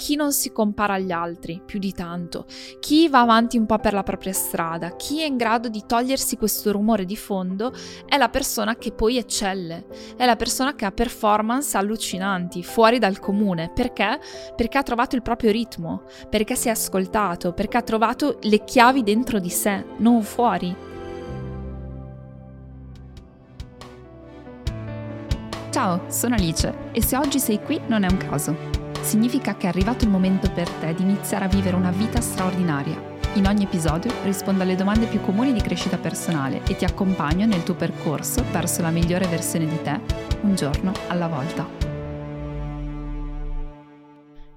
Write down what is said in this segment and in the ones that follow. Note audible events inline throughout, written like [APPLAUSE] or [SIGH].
chi non si compara agli altri più di tanto, chi va avanti un po' per la propria strada, chi è in grado di togliersi questo rumore di fondo è la persona che poi eccelle, è la persona che ha performance allucinanti, fuori dal comune. Perché? Perché ha trovato il proprio ritmo, perché si è ascoltato, perché ha trovato le chiavi dentro di sé, non fuori. Ciao, sono Alice e se oggi sei qui non è un caso. Significa che è arrivato il momento per te di iniziare a vivere una vita straordinaria. In ogni episodio rispondo alle domande più comuni di crescita personale e ti accompagno nel tuo percorso verso la migliore versione di te, un giorno alla volta.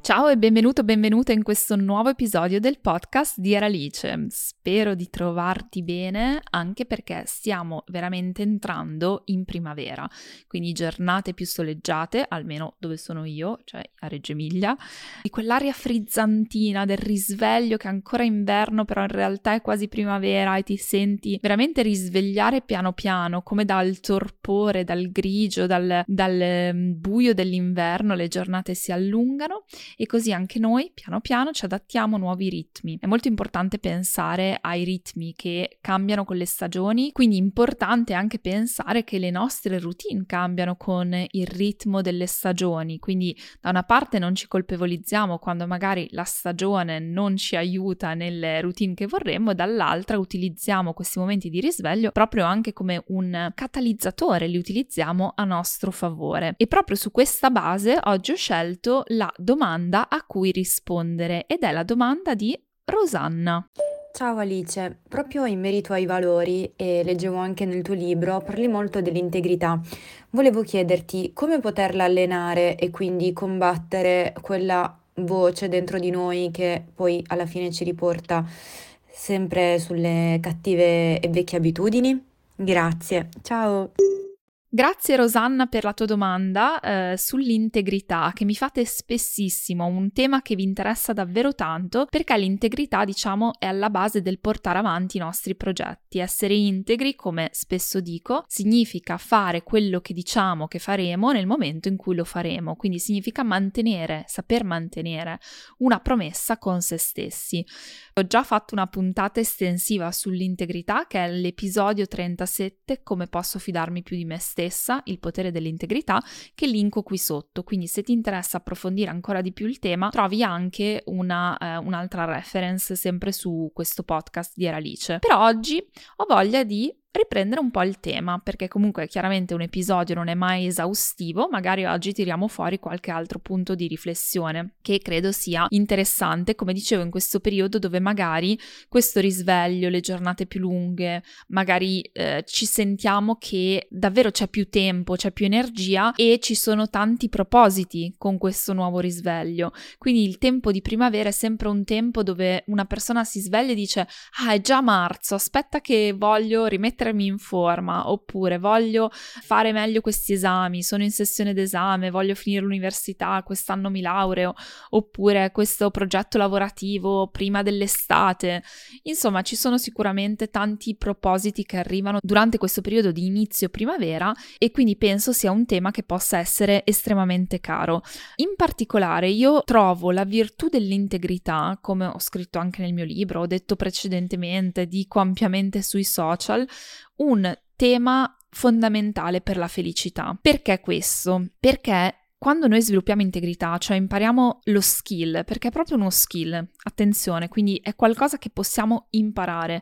Ciao e benvenuto, benvenuta in questo nuovo episodio del podcast di Eralice. Spero di trovarti bene anche perché stiamo veramente entrando in primavera, quindi giornate più soleggiate, almeno dove sono io, cioè a Reggio Emilia, di quell'aria frizzantina del risveglio che è ancora inverno però in realtà è quasi primavera e ti senti veramente risvegliare piano piano come dal torpore, dal grigio, dal, dal mm, buio dell'inverno le giornate si allungano e così anche noi piano piano ci adattiamo a nuovi ritmi. È molto importante pensare ai ritmi che cambiano con le stagioni, quindi è importante anche pensare che le nostre routine cambiano con il ritmo delle stagioni, quindi da una parte non ci colpevolizziamo quando magari la stagione non ci aiuta nelle routine che vorremmo, dall'altra utilizziamo questi momenti di risveglio proprio anche come un catalizzatore, li utilizziamo a nostro favore. E proprio su questa base oggi ho scelto la domanda domanda a cui rispondere ed è la domanda di Rosanna. Ciao Alice, proprio in merito ai valori, e leggevo anche nel tuo libro, parli molto dell'integrità. Volevo chiederti come poterla allenare e quindi combattere quella voce dentro di noi che poi alla fine ci riporta sempre sulle cattive e vecchie abitudini? Grazie, ciao! Grazie Rosanna per la tua domanda eh, sull'integrità che mi fate spessissimo, un tema che vi interessa davvero tanto perché l'integrità diciamo è alla base del portare avanti i nostri progetti. Essere integri, come spesso dico, significa fare quello che diciamo che faremo nel momento in cui lo faremo, quindi significa mantenere, saper mantenere una promessa con se stessi. Ho già fatto una puntata estensiva sull'integrità che è l'episodio 37, come posso fidarmi più di me stessa il potere dell'integrità, che linko qui sotto. Quindi se ti interessa approfondire ancora di più il tema, trovi anche una, eh, un'altra reference sempre su questo podcast di Eralice. Però oggi ho voglia di riprendere un po' il tema, perché comunque chiaramente un episodio non è mai esaustivo, magari oggi tiriamo fuori qualche altro punto di riflessione che credo sia interessante, come dicevo in questo periodo dove magari questo risveglio, le giornate più lunghe, magari eh, ci sentiamo che davvero c'è più tempo, c'è più energia e ci sono tanti propositi con questo nuovo risveglio. Quindi il tempo di primavera è sempre un tempo dove una persona si sveglia e dice "Ah, è già marzo, aspetta che voglio rimettere mettermi in forma, oppure voglio fare meglio questi esami, sono in sessione d'esame, voglio finire l'università, quest'anno mi laureo, oppure questo progetto lavorativo prima dell'estate. Insomma, ci sono sicuramente tanti propositi che arrivano durante questo periodo di inizio primavera e quindi penso sia un tema che possa essere estremamente caro. In particolare io trovo la virtù dell'integrità, come ho scritto anche nel mio libro, ho detto precedentemente, dico ampiamente sui social, un tema fondamentale per la felicità. Perché questo? Perché quando noi sviluppiamo integrità, cioè impariamo lo skill, perché è proprio uno skill, attenzione, quindi è qualcosa che possiamo imparare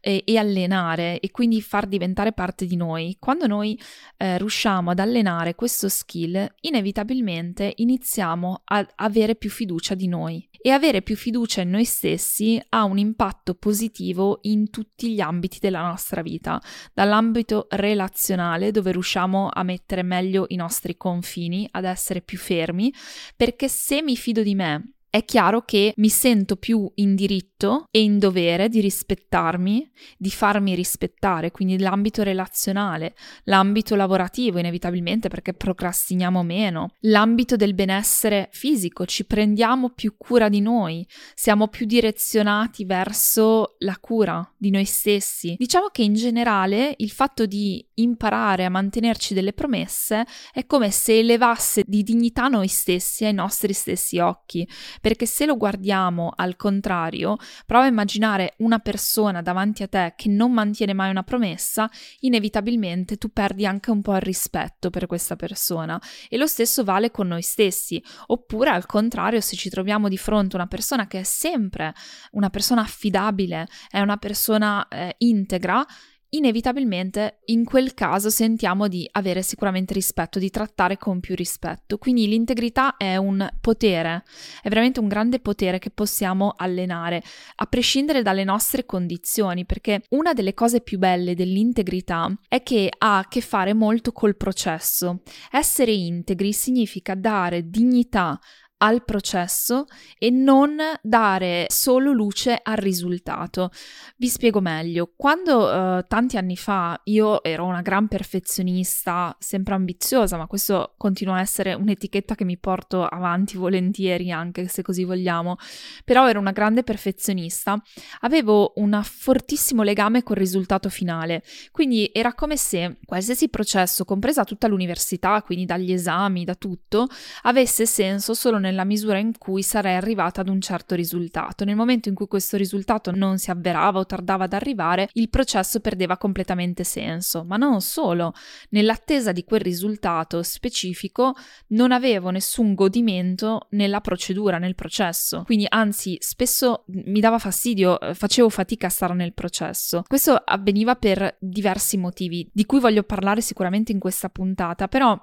e, e allenare e quindi far diventare parte di noi. Quando noi eh, riusciamo ad allenare questo skill, inevitabilmente iniziamo ad avere più fiducia di noi e avere più fiducia in noi stessi ha un impatto positivo in tutti gli ambiti della nostra vita, dall'ambito relazionale dove riusciamo a mettere meglio i nostri confini, ad essere più fermi, perché se mi fido di me è chiaro che mi sento più in diritto e in dovere di rispettarmi, di farmi rispettare, quindi l'ambito relazionale, l'ambito lavorativo inevitabilmente perché procrastiniamo meno, l'ambito del benessere fisico, ci prendiamo più cura di noi, siamo più direzionati verso la cura di noi stessi. Diciamo che in generale il fatto di imparare a mantenerci delle promesse è come se elevasse di dignità noi stessi ai nostri stessi occhi perché se lo guardiamo al contrario, prova a immaginare una persona davanti a te che non mantiene mai una promessa, inevitabilmente tu perdi anche un po' il rispetto per questa persona. E lo stesso vale con noi stessi, oppure al contrario, se ci troviamo di fronte a una persona che è sempre una persona affidabile, è una persona eh, integra, inevitabilmente in quel caso sentiamo di avere sicuramente rispetto, di trattare con più rispetto. Quindi l'integrità è un potere, è veramente un grande potere che possiamo allenare, a prescindere dalle nostre condizioni, perché una delle cose più belle dell'integrità è che ha a che fare molto col processo. Essere integri significa dare dignità al processo e non dare solo luce al risultato. Vi spiego meglio. Quando uh, tanti anni fa io ero una gran perfezionista, sempre ambiziosa, ma questo continua a essere un'etichetta che mi porto avanti volentieri, anche se così vogliamo, però ero una grande perfezionista, avevo un fortissimo legame col risultato finale. Quindi era come se qualsiasi processo, compresa tutta l'università, quindi dagli esami, da tutto, avesse senso solo nel nella misura in cui sarei arrivata ad un certo risultato. Nel momento in cui questo risultato non si avverava o tardava ad arrivare, il processo perdeva completamente senso. Ma non solo, nell'attesa di quel risultato specifico non avevo nessun godimento nella procedura, nel processo. Quindi anzi, spesso mi dava fastidio, eh, facevo fatica a stare nel processo. Questo avveniva per diversi motivi, di cui voglio parlare sicuramente in questa puntata, però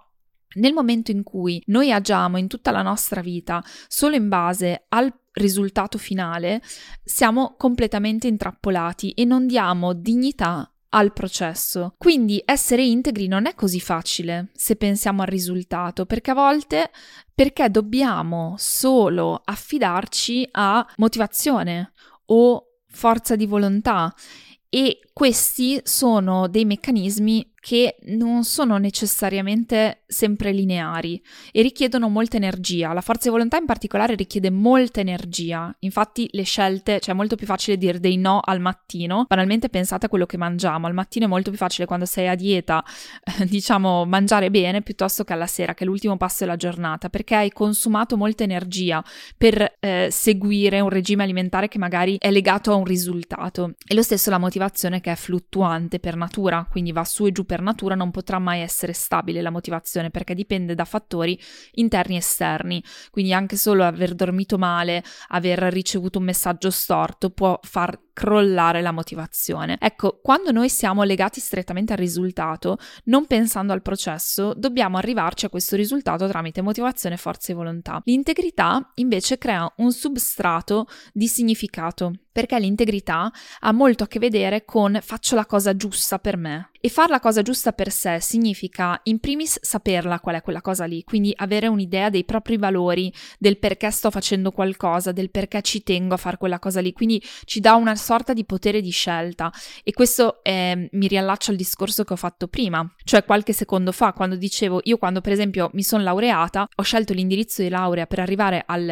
nel momento in cui noi agiamo in tutta la nostra vita solo in base al risultato finale, siamo completamente intrappolati e non diamo dignità al processo. Quindi essere integri non è così facile se pensiamo al risultato, perché a volte perché dobbiamo solo affidarci a motivazione o forza di volontà e questi sono dei meccanismi che non sono necessariamente sempre lineari e richiedono molta energia. La forza di volontà in particolare richiede molta energia. Infatti le scelte, cioè è molto più facile dire dei no al mattino. Banalmente pensate a quello che mangiamo. Al mattino è molto più facile quando sei a dieta, diciamo, mangiare bene piuttosto che alla sera, che è l'ultimo passo della giornata, perché hai consumato molta energia per eh, seguire un regime alimentare che magari è legato a un risultato. E lo stesso la motivazione che è fluttuante per natura, quindi va su e giù per natura, non potrà mai essere stabile la motivazione perché dipende da fattori interni e esterni. Quindi anche solo aver dormito male, aver ricevuto un messaggio storto può far crollare la motivazione. Ecco, quando noi siamo legati strettamente al risultato, non pensando al processo, dobbiamo arrivarci a questo risultato tramite motivazione, forza e volontà. L'integrità invece crea un substrato di significato, perché l'integrità ha molto a che vedere con faccio la cosa giusta per me. E fare la cosa giusta per sé significa in primis saperla qual è quella cosa lì, quindi avere un'idea dei propri valori, del perché sto facendo qualcosa, del perché ci tengo a fare quella cosa lì, quindi ci dà una sorta di potere di scelta. E questo eh, mi riallaccio al discorso che ho fatto prima, cioè qualche secondo fa quando dicevo io quando per esempio mi sono laureata ho scelto l'indirizzo di laurea per arrivare al,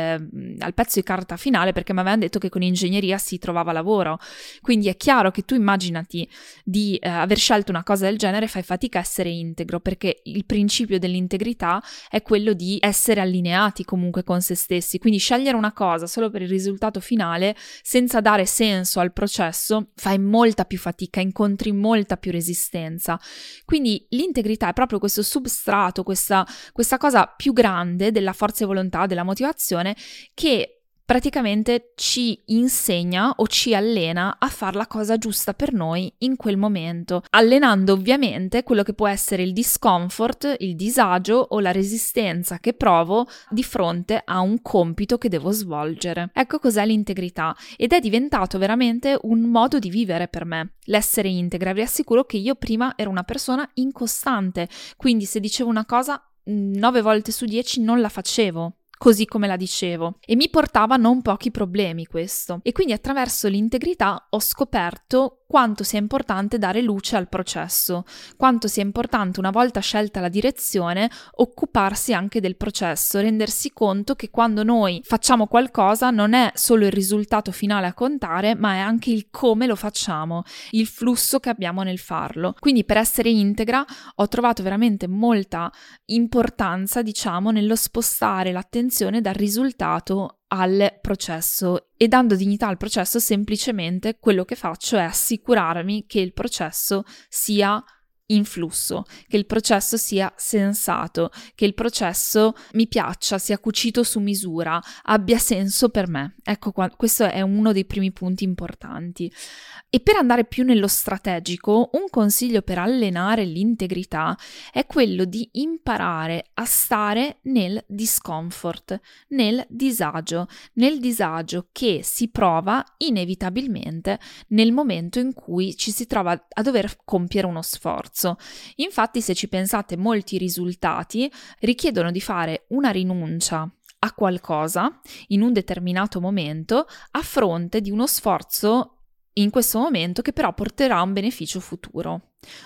al pezzo di carta finale perché mi avevano detto che con ingegneria si trovava lavoro, quindi è chiaro che tu immaginati di eh, aver scelto una cosa del genere fai fatica a essere integro perché il principio dell'integrità è quello di essere allineati comunque con se stessi, quindi scegliere una cosa solo per il risultato finale senza dare senso al processo fai molta più fatica, incontri molta più resistenza. Quindi l'integrità è proprio questo substrato, questa, questa cosa più grande della forza di volontà, della motivazione che praticamente ci insegna o ci allena a fare la cosa giusta per noi in quel momento, allenando ovviamente quello che può essere il discomfort, il disagio o la resistenza che provo di fronte a un compito che devo svolgere. Ecco cos'è l'integrità ed è diventato veramente un modo di vivere per me. L'essere integra, vi assicuro che io prima ero una persona incostante, quindi se dicevo una cosa 9 volte su 10 non la facevo così come la dicevo, e mi portava non pochi problemi questo. E quindi attraverso l'integrità ho scoperto quanto sia importante dare luce al processo, quanto sia importante una volta scelta la direzione occuparsi anche del processo, rendersi conto che quando noi facciamo qualcosa non è solo il risultato finale a contare, ma è anche il come lo facciamo, il flusso che abbiamo nel farlo. Quindi per essere integra ho trovato veramente molta importanza, diciamo, nello spostare l'attenzione attenzione dal risultato al processo e dando dignità al processo semplicemente quello che faccio è assicurarmi che il processo sia in flusso, che il processo sia sensato, che il processo mi piaccia, sia cucito su misura, abbia senso per me. Ecco qua, questo è uno dei primi punti importanti. E per andare più nello strategico, un consiglio per allenare l'integrità è quello di imparare a stare nel discomfort, nel disagio, nel disagio che si prova inevitabilmente nel momento in cui ci si trova a dover compiere uno sforzo. Infatti, se ci pensate, molti risultati richiedono di fare una rinuncia a qualcosa in un determinato momento a fronte di uno sforzo in questo momento che però porterà un beneficio futuro.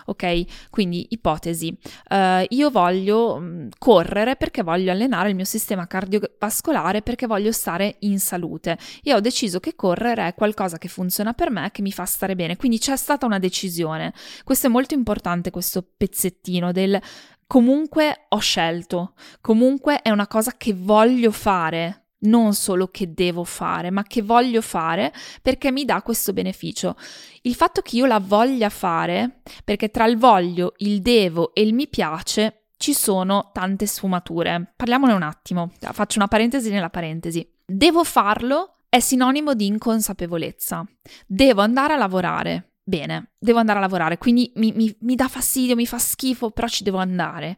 Ok, quindi ipotesi, uh, io voglio mh, correre perché voglio allenare il mio sistema cardiovascolare perché voglio stare in salute e ho deciso che correre è qualcosa che funziona per me, che mi fa stare bene, quindi c'è stata una decisione. Questo è molto importante, questo pezzettino del comunque ho scelto, comunque è una cosa che voglio fare, non solo che devo fare, ma che voglio fare perché mi dà questo beneficio. Il fatto che io la voglia fare, perché tra il voglio, il devo e il mi piace ci sono tante sfumature. Parliamone un attimo, faccio una parentesi nella parentesi. Devo farlo è sinonimo di inconsapevolezza. Devo andare a lavorare. Bene, devo andare a lavorare, quindi mi, mi, mi, dà fastidio, mi fa schifo, però ci devo andare.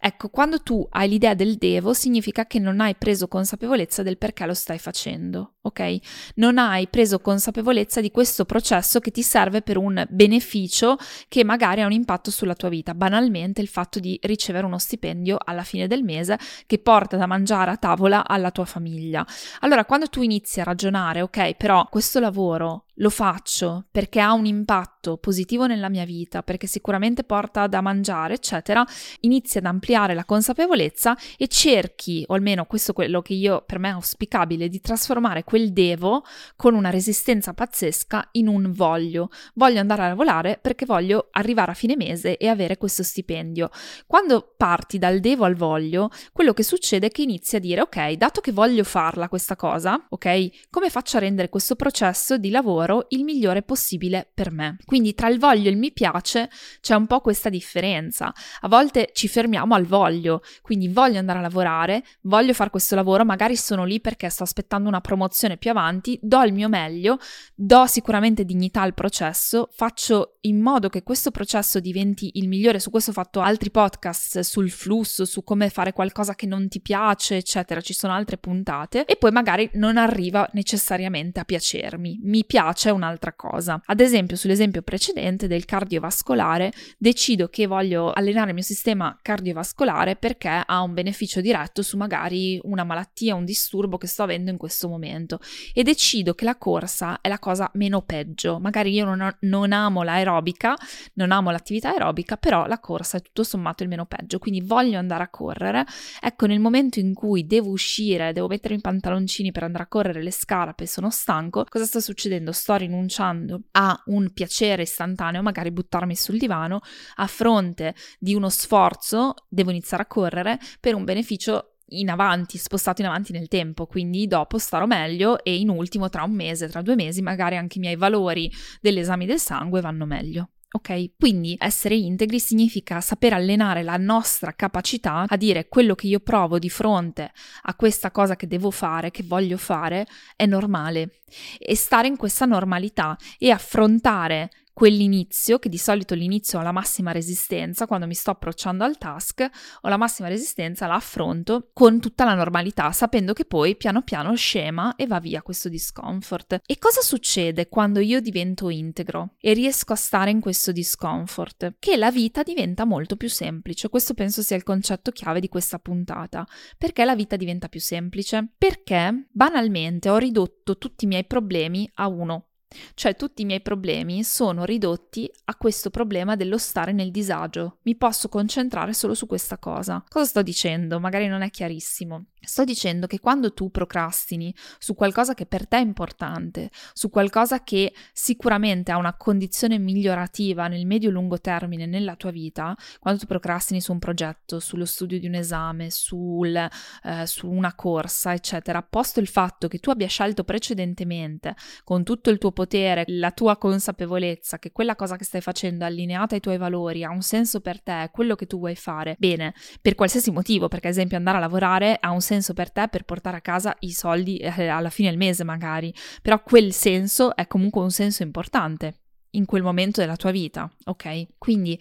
Ecco, quando tu hai l'idea del devo, significa che non hai preso consapevolezza del perché lo stai facendo, ok? Non hai preso consapevolezza di questo processo che ti serve per un beneficio che magari ha un impatto sulla tua vita. Banalmente il fatto di ricevere uno stipendio alla fine del mese che porta da mangiare a tavola alla tua famiglia. Allora, quando tu inizi a ragionare, ok, però questo lavoro lo faccio perché ha un impatto positivo nella mia vita, perché sicuramente porta da mangiare, eccetera, inizi ad ampliare la consapevolezza e cerchi, o almeno questo è quello che io per me è auspicabile, di trasformare quel devo con una resistenza pazzesca in un voglio. Voglio andare a lavorare perché voglio arrivare a fine mese e avere questo stipendio. Quando parti dal devo al voglio, quello che succede è che inizi a dire ok, dato che voglio farla questa cosa, ok, come faccio a rendere questo processo di lavoro il migliore possibile per me? Quindi tra il voglio e il mi piace c'è un po' questa differenza. A volte ci fermiamo al voglio, quindi voglio andare a lavorare, voglio fare questo lavoro, magari sono lì perché sto aspettando una promozione più avanti, do il mio meglio, do sicuramente dignità al processo, faccio in modo che questo processo diventi il migliore. Su questo ho fatto altri podcast sul flusso, su come fare qualcosa che non ti piace, eccetera. Ci sono altre puntate e poi magari non arriva necessariamente a piacermi. Mi piace un'altra cosa. Ad esempio, sull'esempio precedente del cardiovascolare, decido che voglio allenare il mio sistema cardiovascolare perché ha un beneficio diretto su magari una malattia, un disturbo che sto avendo in questo momento e decido che la corsa è la cosa meno peggio. Magari io non, non amo l'aerobica, non amo l'attività aerobica, però la corsa è tutto sommato il meno peggio, quindi voglio andare a correre. Ecco, nel momento in cui devo uscire, devo mettere i pantaloncini per andare a correre le scarpe, sono stanco, cosa sta succedendo? Sto rinunciando a un piacere piacere istantaneo, magari buttarmi sul divano, a fronte di uno sforzo devo iniziare a correre per un beneficio in avanti, spostato in avanti nel tempo, quindi dopo starò meglio e in ultimo tra un mese, tra due mesi, magari anche i miei valori degli esami del sangue vanno meglio. Ok, quindi essere integri significa saper allenare la nostra capacità a dire quello che io provo di fronte a questa cosa che devo fare, che voglio fare, è normale. E stare in questa normalità e affrontare quell'inizio, che di solito l'inizio ho la massima resistenza, quando mi sto approcciando al task, ho la massima resistenza, la affronto con tutta la normalità, sapendo che poi piano piano scema e va via questo discomfort. E cosa succede quando io divento integro e riesco a stare in questo discomfort? Che la vita diventa molto più semplice. Questo penso sia il concetto chiave di questa puntata. Perché la vita diventa più semplice? Perché banalmente ho ridotto tutti i miei problemi a uno Cioè tutti i miei problemi sono ridotti a questo problema dello stare nel disagio. Mi posso concentrare solo su questa cosa. Cosa sto dicendo? Magari non è chiarissimo. Sto dicendo che quando tu procrastini su qualcosa che per te è importante, su qualcosa che sicuramente ha una condizione migliorativa nel medio-lungo termine nella tua vita, quando tu procrastini su un progetto, sullo studio di un esame, sul, eh, su una corsa, eccetera, posto il fatto che tu abbia scelto precedentemente con tutto il tuo potere, la tua consapevolezza che quella cosa che stai facendo è allineata ai tuoi valori, ha un senso per te, è quello che tu vuoi fare, bene, per qualsiasi motivo, perché ad esempio andare a lavorare ha un senso per te per portare a casa i soldi eh, alla fine del mese magari, però quel senso è comunque un senso importante in quel momento della tua vita, ok? Quindi,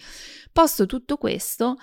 posto tutto questo,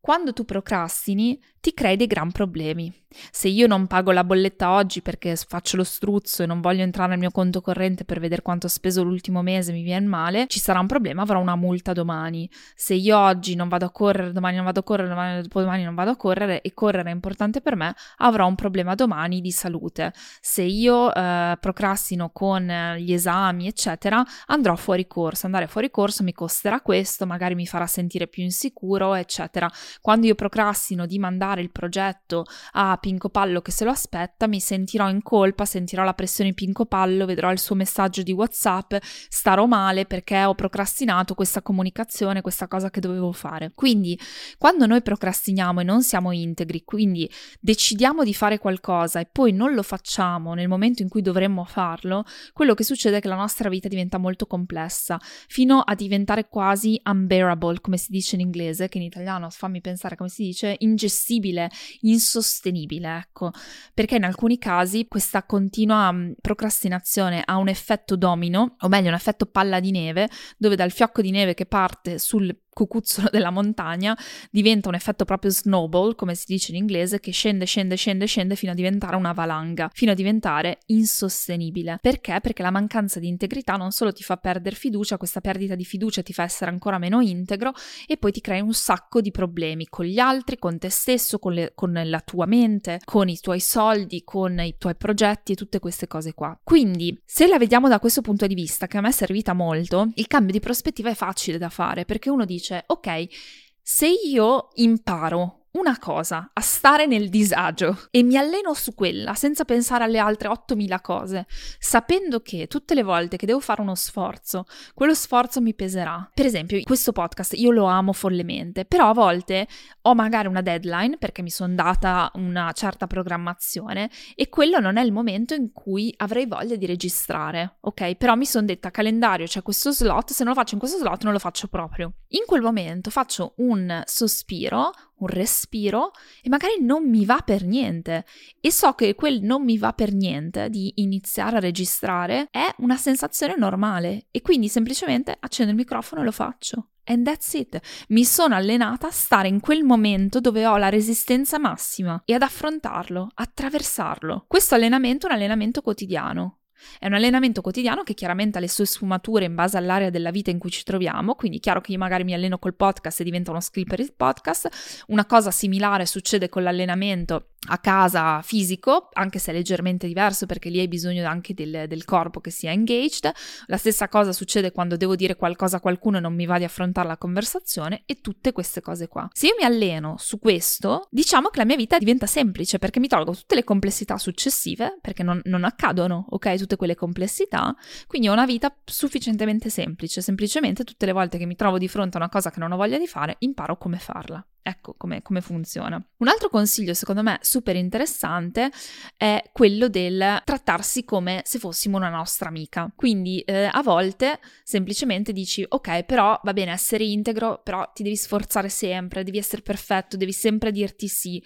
quando tu procrastini, ti crei dei gran problemi. Se io non pago la bolletta oggi perché faccio lo struzzo e non voglio entrare nel mio conto corrente per vedere quanto ho speso l'ultimo mese, mi viene male, ci sarà un problema, avrò una multa domani. Se io oggi non vado a correre, domani non vado a correre, domani, dopodomani non vado a correre e correre è importante per me, avrò un problema domani di salute. Se io eh, procrastino con gli esami, eccetera, andrò fuori corso. Andare fuori corso mi costerà questo, magari mi farà sentire più insicuro, eccetera. Quando io procrastino di mandare mandare il progetto a Pinco Pallo che se lo aspetta, mi sentirò in colpa, sentirò la pressione Pinco Pallo, vedrò il suo messaggio di WhatsApp, starò male perché ho procrastinato questa comunicazione, questa cosa che dovevo fare. Quindi, quando noi procrastiniamo e non siamo integri, quindi decidiamo di fare qualcosa e poi non lo facciamo nel momento in cui dovremmo farlo, quello che succede è che la nostra vita diventa molto complessa, fino a diventare quasi unbearable, come si dice in inglese, che in italiano fammi pensare come si dice, ingestibile impossibile, insostenibile, ecco, perché in alcuni casi questa continua mm, procrastinazione ha un effetto domino, o meglio un effetto palla di neve, dove dal fiocco di neve che parte sul cucuzzolo della montagna diventa un effetto proprio snowball, come si dice in inglese, che scende, scende, scende, scende fino a diventare una valanga, fino a diventare insostenibile. Perché? Perché la mancanza di integrità non solo ti fa perdere fiducia, questa perdita di fiducia ti fa essere ancora meno integro e poi ti crei un sacco di problemi con gli altri, con te stesso, con, le, con la tua mente, con i tuoi soldi, con i tuoi progetti e tutte queste cose qua. Quindi, se la vediamo da questo punto di vista, che a me è servita molto, il cambio di prospettiva è facile da fare perché uno dice dice, ok, se io imparo una cosa, a stare nel disagio e mi alleno su quella senza pensare alle altre 8000 cose, sapendo che tutte le volte che devo fare uno sforzo, quello sforzo mi peserà. Per esempio, questo podcast io lo amo follemente, però a volte ho magari una deadline perché mi sono data una certa programmazione e quello non è il momento in cui avrei voglia di registrare, ok? Però mi sono detta calendario, c'è questo slot, se non lo faccio in questo slot non lo faccio proprio. In quel momento faccio un sospiro, un respiro e magari non mi va per niente e so che quel non mi va per niente di iniziare a registrare è una sensazione normale e quindi semplicemente accendo il microfono e lo faccio. And that's it. Mi sono allenata a stare in quel momento dove ho la resistenza massima e ad affrontarlo, attraversarlo. Questo allenamento è un allenamento quotidiano. È un allenamento quotidiano che chiaramente ha le sue sfumature in base all'area della vita in cui ci troviamo, quindi chiaro che io magari mi alleno col podcast e divento uno skill per il podcast. Una cosa similare succede con l'allenamento a casa fisico, anche se è leggermente diverso perché lì hai bisogno anche del, del, corpo che sia engaged. La stessa cosa succede quando devo dire qualcosa a qualcuno e non mi va di affrontare la conversazione e tutte queste cose qua. Se io mi alleno su questo, diciamo che la mia vita diventa semplice perché mi tolgo tutte le complessità successive, perché non, non accadono, ok, tutte quelle complessità, quindi ho una vita sufficientemente semplice, semplicemente tutte le volte che mi trovo di fronte a una cosa che non ho voglia di fare, imparo come farla. Ecco come, come, funziona. Un altro consiglio, secondo me, super interessante è quello del trattarsi come se fossimo una nostra amica. Quindi eh, a volte semplicemente dici, ok, però va bene essere integro, però ti devi sforzare sempre, devi essere perfetto, devi sempre dirti sì.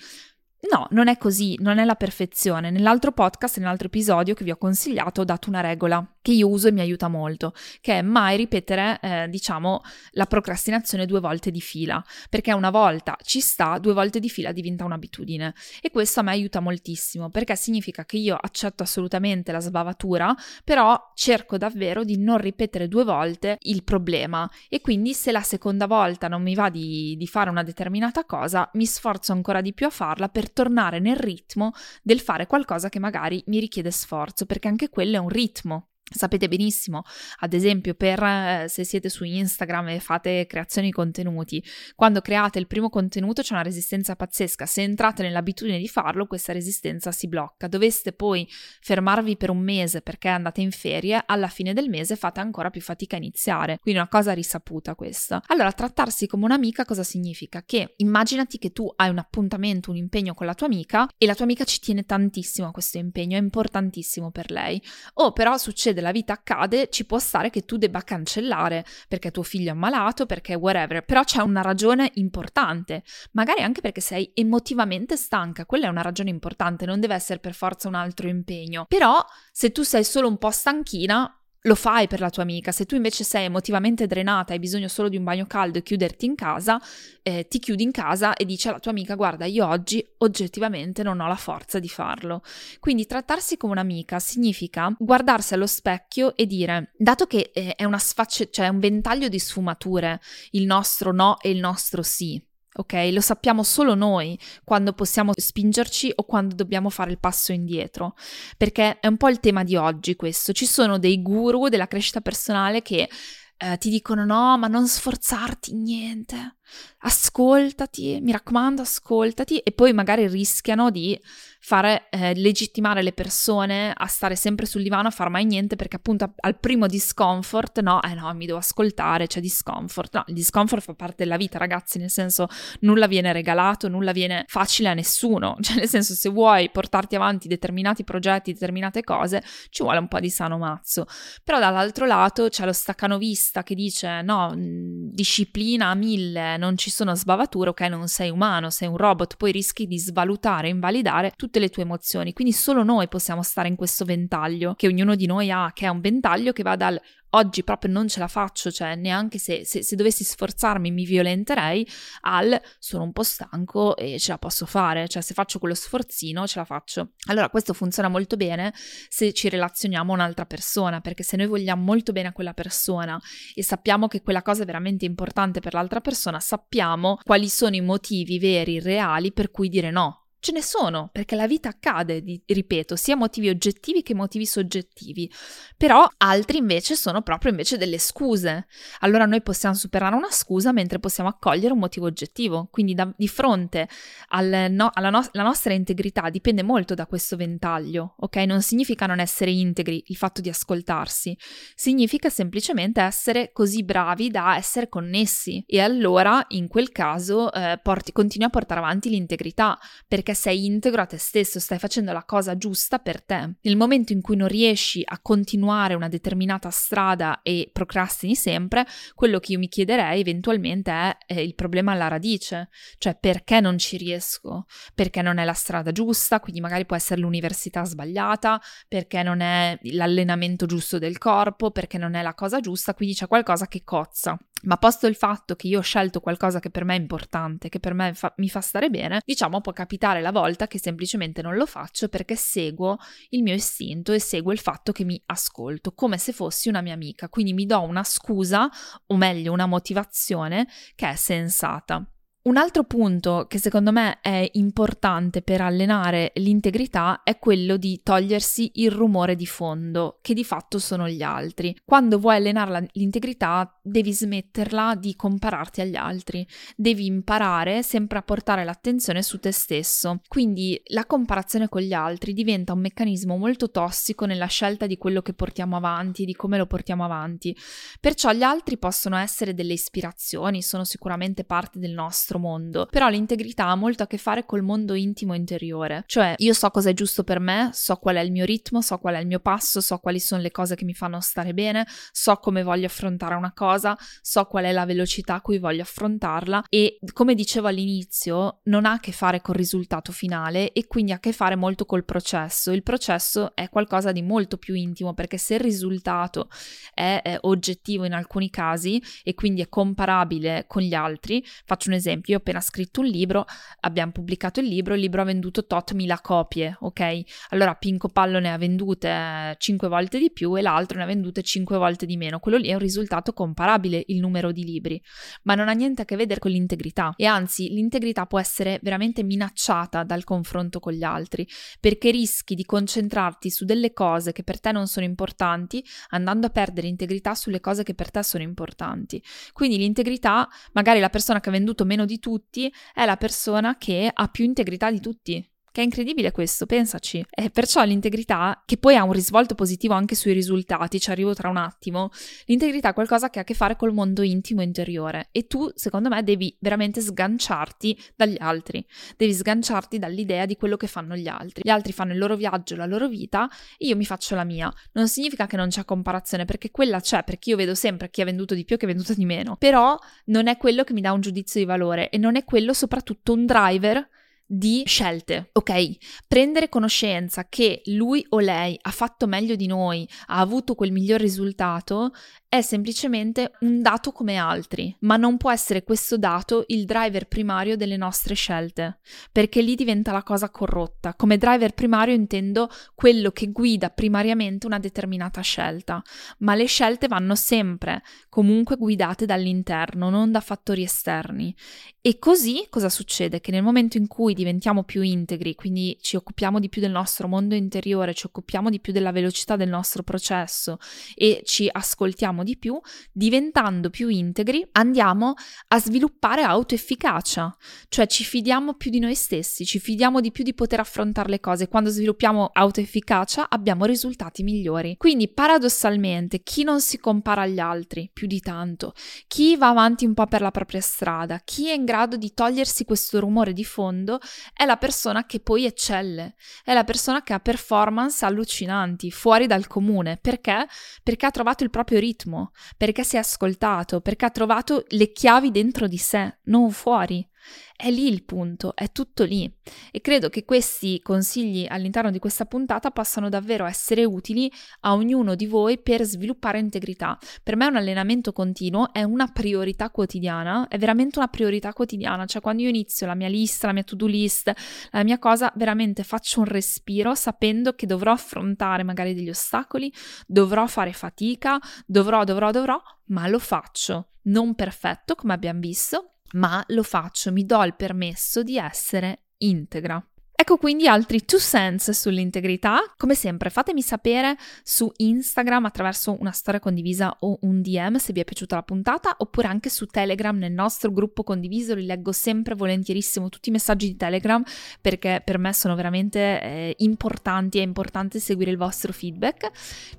No, non è così, non è la perfezione. Nell'altro podcast, nell'altro episodio che vi ho consigliato, ho dato una regola che io uso e mi aiuta molto, che è mai ripetere, eh, diciamo, la procrastinazione due volte di fila, perché una volta ci sta, due volte di fila diventa un'abitudine. E questo a me aiuta moltissimo, perché significa che io accetto assolutamente la sbavatura, però cerco davvero di non ripetere due volte il problema. E quindi se la seconda volta non mi va di, di fare una determinata cosa, mi sforzo ancora di più a farla per tornare nel ritmo del fare qualcosa che magari mi richiede sforzo, perché anche quello è un ritmo. Sapete benissimo, ad esempio, per eh, se siete su Instagram e fate creazioni di contenuti, quando create il primo contenuto c'è una resistenza pazzesca. Se entrate nell'abitudine di farlo, questa resistenza si blocca. Doveste poi fermarvi per un mese perché andate in ferie, alla fine del mese fate ancora più fatica a iniziare. Quindi una cosa risaputa questa. Allora, trattarsi come un'amica cosa significa? Che immaginati che tu hai un appuntamento, un impegno con la tua amica e la tua amica ci tiene tantissimo a questo impegno, è importantissimo per lei. O però succede della vita accade, ci può stare che tu debba cancellare perché tuo figlio è ammalato, perché whatever, però c'è una ragione importante, magari anche perché sei emotivamente stanca, quella è una ragione importante, non deve essere per forza un altro impegno. Però se tu sei solo un po' stanchina, lo fai per la tua amica. Se tu invece sei emotivamente drenata e hai bisogno solo di un bagno caldo e chiuderti in casa, eh, ti chiudi in casa e dici alla tua amica: Guarda, io oggi oggettivamente non ho la forza di farlo. Quindi trattarsi come un'amica significa guardarsi allo specchio e dire: Dato che eh, è una sfacce, cioè un ventaglio di sfumature, il nostro no e il nostro sì ok? Lo sappiamo solo noi quando possiamo spingerci o quando dobbiamo fare il passo indietro, perché è un po' il tema di oggi questo. Ci sono dei guru della crescita personale che eh, ti dicono no, ma non sforzarti niente, ascoltati, mi raccomando, ascoltati e poi magari rischiano di fare eh, legittimare le persone a stare sempre sul divano a far mai niente perché appunto al primo discomfort no, eh no, mi devo ascoltare, c'è discomfort. No, il discomfort fa parte della vita, ragazzi, nel senso nulla viene regalato, nulla viene facile a nessuno, [LAUGHS] cioè nel senso se vuoi portarti avanti determinati progetti, determinate cose, ci vuole un po' di sano mazzo. Però dall'altro lato c'è lo staccanovista che dice no, disciplina a mille, non ci sono sbavature, ok, non sei umano, sei un robot, poi rischi di svalutare, invalidare tutte le tue emozioni. Quindi solo noi possiamo stare in questo ventaglio che ognuno di noi ha, che è un ventaglio che va dal oggi proprio non ce la faccio, cioè neanche se, se, se, dovessi sforzarmi mi violenterei, al sono un po' stanco e ce la posso fare, cioè se faccio quello sforzino ce la faccio. Allora questo funziona molto bene se ci relazioniamo a un'altra persona, perché se noi vogliamo molto bene a quella persona e sappiamo che quella cosa è veramente importante per l'altra persona, sappiamo quali sono i motivi veri, reali per cui dire no Ce ne sono, perché la vita accade, di, ripeto, sia motivi oggettivi che motivi soggettivi, però altri invece sono proprio invece delle scuse. Allora noi possiamo superare una scusa mentre possiamo accogliere un motivo oggettivo, quindi da, di fronte al no, alla no, nostra integrità dipende molto da questo ventaglio, ok? Non significa non essere integri il fatto di ascoltarsi, significa semplicemente essere così bravi da essere connessi e allora in quel caso eh, porti, continui a portare avanti l'integrità, perché sei integro a te stesso, stai facendo la cosa giusta per te. Nel momento in cui non riesci a continuare una determinata strada e procrastini sempre, quello che io mi chiederei eventualmente è, è il problema alla radice, cioè perché non ci riesco? Perché non è la strada giusta, quindi magari può essere l'università sbagliata, perché non è l'allenamento giusto del corpo, perché non è la cosa giusta, quindi c'è qualcosa che cozza. Ma posto il fatto che io ho scelto qualcosa che per me è importante, che per me fa, mi fa stare bene, diciamo può capitare la volta che semplicemente non lo faccio perché seguo il mio istinto e seguo il fatto che mi ascolto, come se fossi una mia amica. Quindi mi do una scusa, o meglio una motivazione che è sensata. Un altro punto che secondo me è importante per allenare l'integrità è quello di togliersi il rumore di fondo, che di fatto sono gli altri. Quando vuoi allenare l'integrità devi smetterla di compararti agli altri, devi imparare sempre a portare l'attenzione su te stesso. Quindi la comparazione con gli altri diventa un meccanismo molto tossico nella scelta di quello che portiamo avanti, di come lo portiamo avanti. Perciò gli altri possono essere delle ispirazioni, sono sicuramente parte del nostro nostro mondo, però l'integrità ha molto a che fare col mondo intimo interiore, cioè io so cosa è giusto per me, so qual è il mio ritmo, so qual è il mio passo, so quali sono le cose che mi fanno stare bene, so come voglio affrontare una cosa, so qual è la velocità a cui voglio affrontarla e come dicevo all'inizio non ha a che fare col risultato finale e quindi ha a che fare molto col processo. Il processo è qualcosa di molto più intimo perché se il risultato è, è oggettivo in alcuni casi e quindi è comparabile con gli altri, faccio un esempio esempio, ho appena scritto un libro, abbiamo pubblicato il libro, il libro ha venduto tot mila copie, ok? Allora Pinco Pallo ne ha vendute 5 volte di più e l'altro ne ha vendute 5 volte di meno. Quello lì è un risultato comparabile il numero di libri, ma non ha niente a che vedere con l'integrità e anzi l'integrità può essere veramente minacciata dal confronto con gli altri, perché rischi di concentrarti su delle cose che per te non sono importanti, andando a perdere integrità sulle cose che per te sono importanti. Quindi l'integrità, magari la persona che ha venduto meno di tutti è la persona che ha più integrità di tutti. Che è incredibile questo, pensaci. E perciò l'integrità, che poi ha un risvolto positivo anche sui risultati, ci arrivo tra un attimo, l'integrità è qualcosa che ha a che fare col mondo intimo interiore e tu, secondo me, devi veramente sganciarti dagli altri, devi sganciarti dall'idea di quello che fanno gli altri. Gli altri fanno il loro viaggio, la loro vita, io mi faccio la mia. Non significa che non c'è comparazione, perché quella c'è, perché io vedo sempre chi ha venduto di più e chi ha venduto di meno, però non è quello che mi dà un giudizio di valore e non è quello soprattutto un driver di scelte, ok? Prendere conoscenza che lui o lei ha fatto meglio di noi, ha avuto quel miglior risultato, è semplicemente un dato come altri, ma non può essere questo dato il driver primario delle nostre scelte, perché lì diventa la cosa corrotta. Come driver primario intendo quello che guida primariamente una determinata scelta, ma le scelte vanno sempre comunque guidate dall'interno, non da fattori esterni. E così cosa succede? Che nel momento in cui diventiamo più integri, quindi ci occupiamo di più del nostro mondo interiore, ci occupiamo di più della velocità del nostro processo e ci ascoltiamo di più, diventando più integri, andiamo a sviluppare autoefficacia, cioè ci fidiamo più di noi stessi, ci fidiamo di più di poter affrontare le cose. Quando sviluppiamo autoefficacia abbiamo risultati migliori. Quindi paradossalmente chi non si compara agli altri più di tanto, chi va avanti un po' per la propria strada, chi è in grado di togliersi questo rumore di fondo è la persona che poi eccelle, è la persona che ha performance allucinanti, fuori dal comune. Perché? Perché ha trovato il proprio ritmo perché si è ascoltato, perché ha trovato le chiavi dentro di sé, non fuori. È lì il punto, è tutto lì. E credo che questi consigli all'interno di questa puntata possano davvero essere utili a ognuno di voi per sviluppare integrità. Per me un allenamento continuo è una priorità quotidiana, è veramente una priorità quotidiana, cioè quando io inizio la mia lista, la mia to-do list, la mia cosa, veramente faccio un respiro sapendo che dovrò affrontare magari degli ostacoli, dovrò fare fatica, dovrò, dovrò, dovrò, ma lo faccio. Non perfetto, come abbiamo visto, ma lo faccio, mi do il permesso di essere integra. Ecco quindi altri two cents sull'integrità. Come sempre fatemi sapere su Instagram attraverso una storia condivisa o un DM se vi è piaciuta la puntata oppure anche su Telegram nel nostro gruppo condiviso. Li leggo sempre volentierissimo tutti i messaggi di Telegram perché per me sono veramente eh, importanti, è importante seguire il vostro feedback.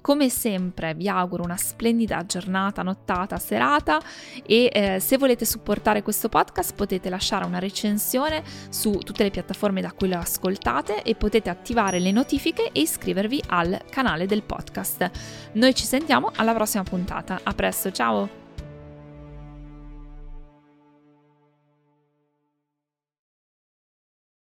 Come sempre vi auguro una splendida giornata, nottata, serata e eh, se volete supportare questo podcast potete lasciare una recensione su tutte le piattaforme da cui lo ascoltate e potete attivare le notifiche e iscrivervi al canale del podcast. Noi ci sentiamo alla prossima puntata. A presto, ciao!